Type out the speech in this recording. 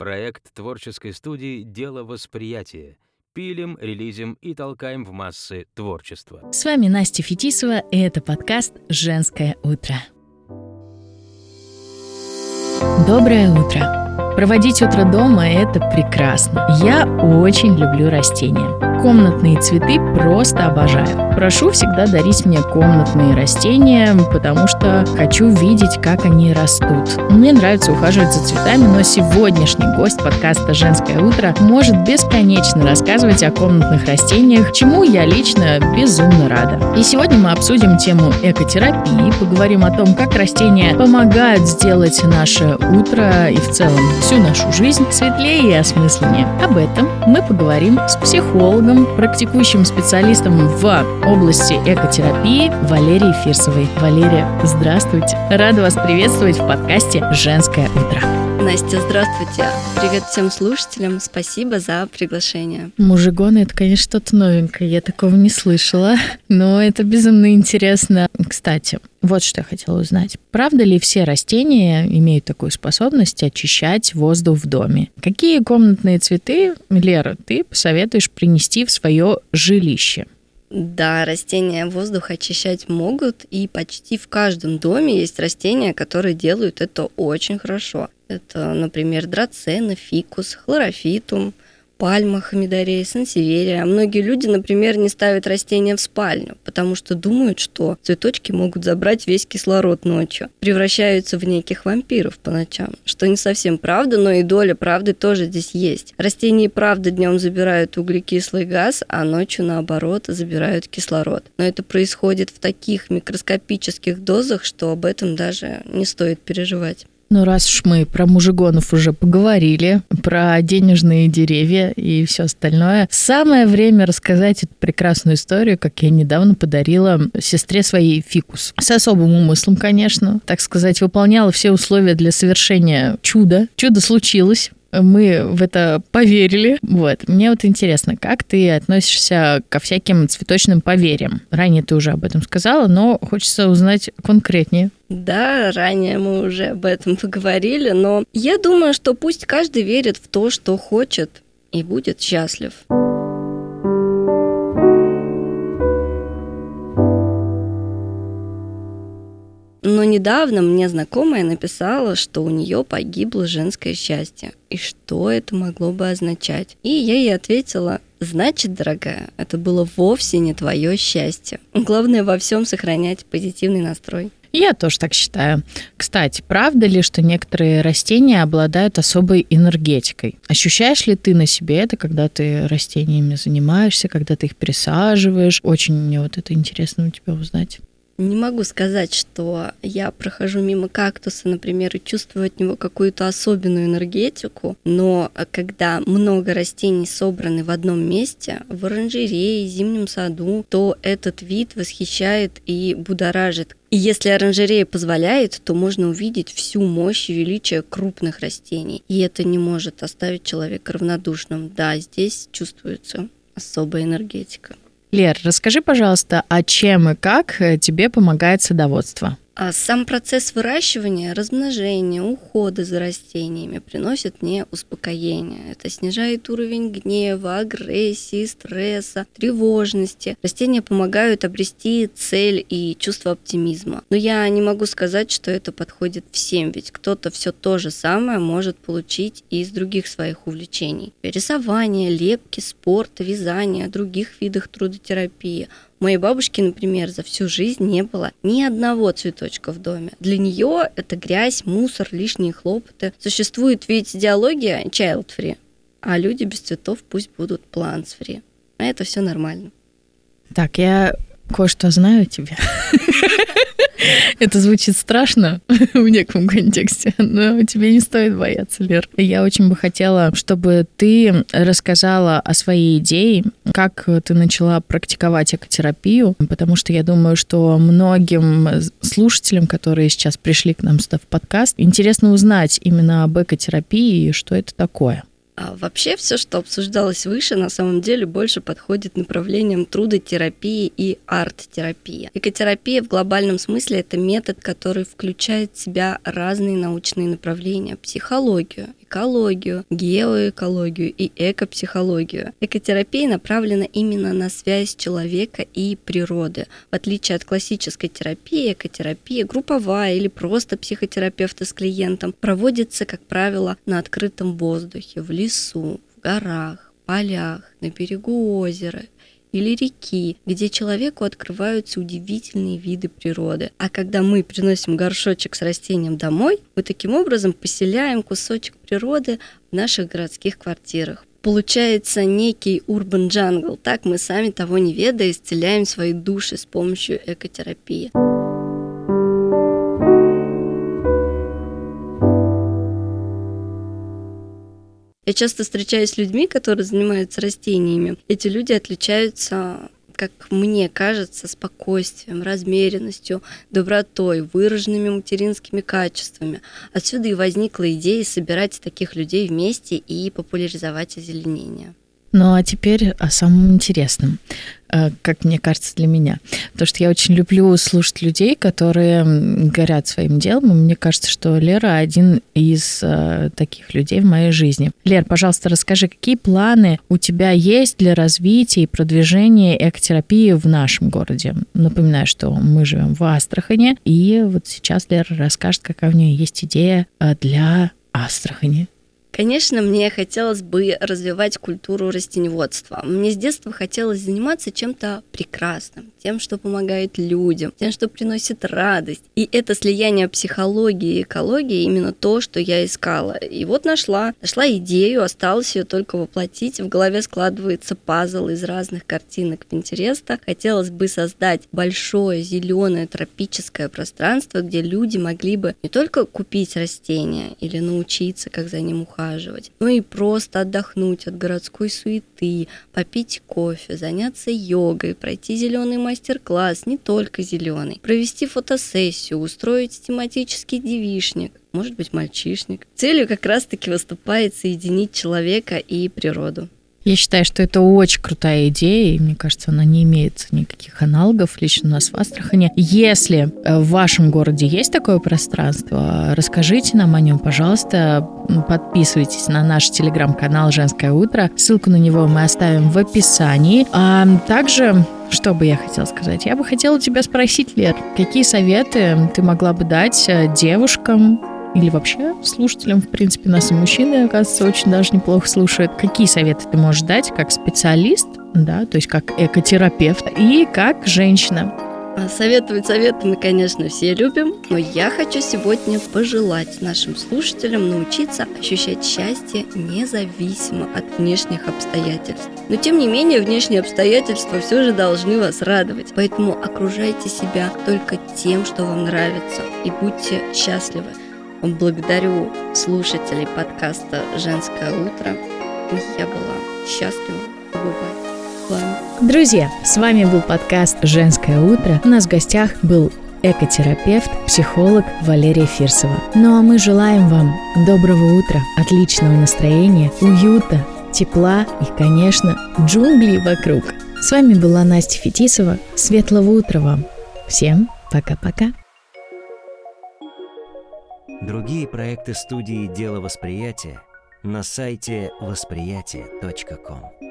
Проект творческой студии «Дело восприятия». Пилим, релизим и толкаем в массы творчество. С вами Настя Фетисова, и это подкаст «Женское утро». Доброе утро! Проводить утро дома – это прекрасно. Я очень люблю растения. Комнатные цветы просто обожаю. Прошу всегда дарить мне комнатные растения, потому что хочу видеть, как они растут. Мне нравится ухаживать за цветами, но сегодняшний гость подкаста «Женское утро» может бесконечно рассказывать о комнатных растениях, чему я лично безумно рада. И сегодня мы обсудим тему экотерапии, поговорим о том, как растения помогают сделать наше утро и в целом всю нашу жизнь светлее и осмысленнее. Об этом мы поговорим с психологом практикующим специалистом в области экотерапии Валерией Фирсовой. Валерия, здравствуйте. Рада вас приветствовать в подкасте «Женское утро». Настя, здравствуйте. Привет всем слушателям. Спасибо за приглашение. Мужигоны — это, конечно, что-то новенькое. Я такого не слышала. Но это безумно интересно. Кстати, вот что я хотела узнать. Правда ли все растения имеют такую способность очищать воздух в доме? Какие комнатные цветы, Лера, ты посоветуешь принести в свое жилище? Да, растения воздух очищать могут, и почти в каждом доме есть растения, которые делают это очень хорошо. Это, например, драцена, фикус, хлорофитум – пальма, хамидорея, сансеверия. Многие люди, например, не ставят растения в спальню, потому что думают, что цветочки могут забрать весь кислород ночью, превращаются в неких вампиров по ночам, что не совсем правда, но и доля правды тоже здесь есть. Растения и правда днем забирают углекислый газ, а ночью, наоборот, забирают кислород. Но это происходит в таких микроскопических дозах, что об этом даже не стоит переживать. Ну, раз уж мы про мужигонов уже поговорили, про денежные деревья и все остальное, самое время рассказать эту прекрасную историю, как я недавно подарила сестре своей фикус. С особым умыслом, конечно. Так сказать, выполняла все условия для совершения чуда. Чудо случилось мы в это поверили. Вот. Мне вот интересно, как ты относишься ко всяким цветочным поверьям? Ранее ты уже об этом сказала, но хочется узнать конкретнее. Да, ранее мы уже об этом поговорили, но я думаю, что пусть каждый верит в то, что хочет, и будет счастлив. Но недавно мне знакомая написала, что у нее погибло женское счастье. И что это могло бы означать? И я ей ответила, значит, дорогая, это было вовсе не твое счастье. Главное во всем сохранять позитивный настрой. Я тоже так считаю. Кстати, правда ли, что некоторые растения обладают особой энергетикой? Ощущаешь ли ты на себе это, когда ты растениями занимаешься, когда ты их пересаживаешь? Очень мне вот это интересно у тебя узнать. Не могу сказать, что я прохожу мимо кактуса, например, и чувствую от него какую-то особенную энергетику, но когда много растений собраны в одном месте, в оранжерее, зимнем саду, то этот вид восхищает и будоражит. И если оранжерея позволяет, то можно увидеть всю мощь и величие крупных растений. И это не может оставить человека равнодушным. Да, здесь чувствуется особая энергетика. Лер, расскажи, пожалуйста, а чем и как э, тебе помогает садоводство? А сам процесс выращивания, размножения, ухода за растениями приносит мне успокоение. Это снижает уровень гнева, агрессии, стресса, тревожности. Растения помогают обрести цель и чувство оптимизма. Но я не могу сказать, что это подходит всем, ведь кто-то все то же самое может получить и из других своих увлечений. Рисование, лепки, спорт, вязание, других видах трудотерапии – моей бабушки, например, за всю жизнь не было ни одного цветочка в доме. Для нее это грязь, мусор, лишние хлопоты. Существует ведь идеология child-free, а люди без цветов пусть будут plants-free. А это все нормально. Так, я кое-что знаю тебе. Это звучит страшно в неком контексте, но тебе не стоит бояться, Лер. Я очень бы хотела, чтобы ты рассказала о своей идее, как ты начала практиковать экотерапию, потому что я думаю, что многим слушателям, которые сейчас пришли к нам сюда в подкаст, интересно узнать именно об экотерапии и что это такое. А вообще все, что обсуждалось выше, на самом деле больше подходит направлениям трудотерапии и арт-терапии. Экотерапия в глобальном смысле это метод, который включает в себя разные научные направления, психологию, экологию, геоэкологию и экопсихологию. Экотерапия направлена именно на связь человека и природы. В отличие от классической терапии, экотерапия групповая или просто психотерапевта с клиентом проводится, как правило, на открытом воздухе, в лесу, в горах, полях, на берегу озера или реки, где человеку открываются удивительные виды природы. А когда мы приносим горшочек с растением домой, мы таким образом поселяем кусочек природы в наших городских квартирах. Получается некий урбан джангл. Так мы сами того не ведая исцеляем свои души с помощью экотерапии. Я часто встречаюсь с людьми, которые занимаются растениями. Эти люди отличаются как мне кажется, спокойствием, размеренностью, добротой, выраженными материнскими качествами. Отсюда и возникла идея собирать таких людей вместе и популяризовать озеленение. Ну а теперь о самом интересном, э, как мне кажется, для меня. Потому что я очень люблю слушать людей, которые горят своим делом. Мне кажется, что Лера один из э, таких людей в моей жизни. Лер, пожалуйста, расскажи, какие планы у тебя есть для развития и продвижения экотерапии в нашем городе? Напоминаю, что мы живем в Астрахане, и вот сейчас Лера расскажет, какая у нее есть идея э, для Астрахани. Конечно, мне хотелось бы развивать культуру растеневодства. Мне с детства хотелось заниматься чем-то прекрасным, тем, что помогает людям, тем, что приносит радость. И это слияние психологии и экологии именно то, что я искала. И вот нашла. Нашла идею, осталось ее только воплотить. В голове складывается пазл из разных картинок Пинтереста. Хотелось бы создать большое зеленое тропическое пространство, где люди могли бы не только купить растения или научиться, как за ним ухаживать, ухаживать, ну и просто отдохнуть от городской суеты, попить кофе, заняться йогой, пройти зеленый мастер-класс, не только зеленый, провести фотосессию, устроить тематический девишник, может быть, мальчишник. Целью как раз-таки выступает соединить человека и природу. Я считаю, что это очень крутая идея, и мне кажется, она не имеет никаких аналогов лично у нас в Астрахане. Если э, в вашем городе есть такое пространство, расскажите нам о нем, пожалуйста. Подписывайтесь на наш телеграм-канал «Женское утро». Ссылку на него мы оставим в описании. А также что бы я хотела сказать? Я бы хотела тебя спросить, Лер, какие советы ты могла бы дать э, девушкам, или вообще слушателям, в принципе, нас и мужчины, оказывается, очень даже неплохо слушают. Какие советы ты можешь дать как специалист, да, то есть как экотерапевт и как женщина? А советовать советы мы, конечно, все любим, но я хочу сегодня пожелать нашим слушателям научиться ощущать счастье независимо от внешних обстоятельств. Но тем не менее, внешние обстоятельства все же должны вас радовать. Поэтому окружайте себя только тем, что вам нравится, и будьте счастливы. Благодарю слушателей подкаста «Женское утро». Я была счастлива побывать с вами. Друзья, с вами был подкаст «Женское утро». У нас в гостях был экотерапевт, психолог Валерия Фирсова. Ну а мы желаем вам доброго утра, отличного настроения, уюта, тепла и, конечно, джунглей вокруг. С вами была Настя Фетисова. Светлого утра вам. Всем пока-пока. Другие проекты студии «Дело восприятия» на сайте восприятие.ком.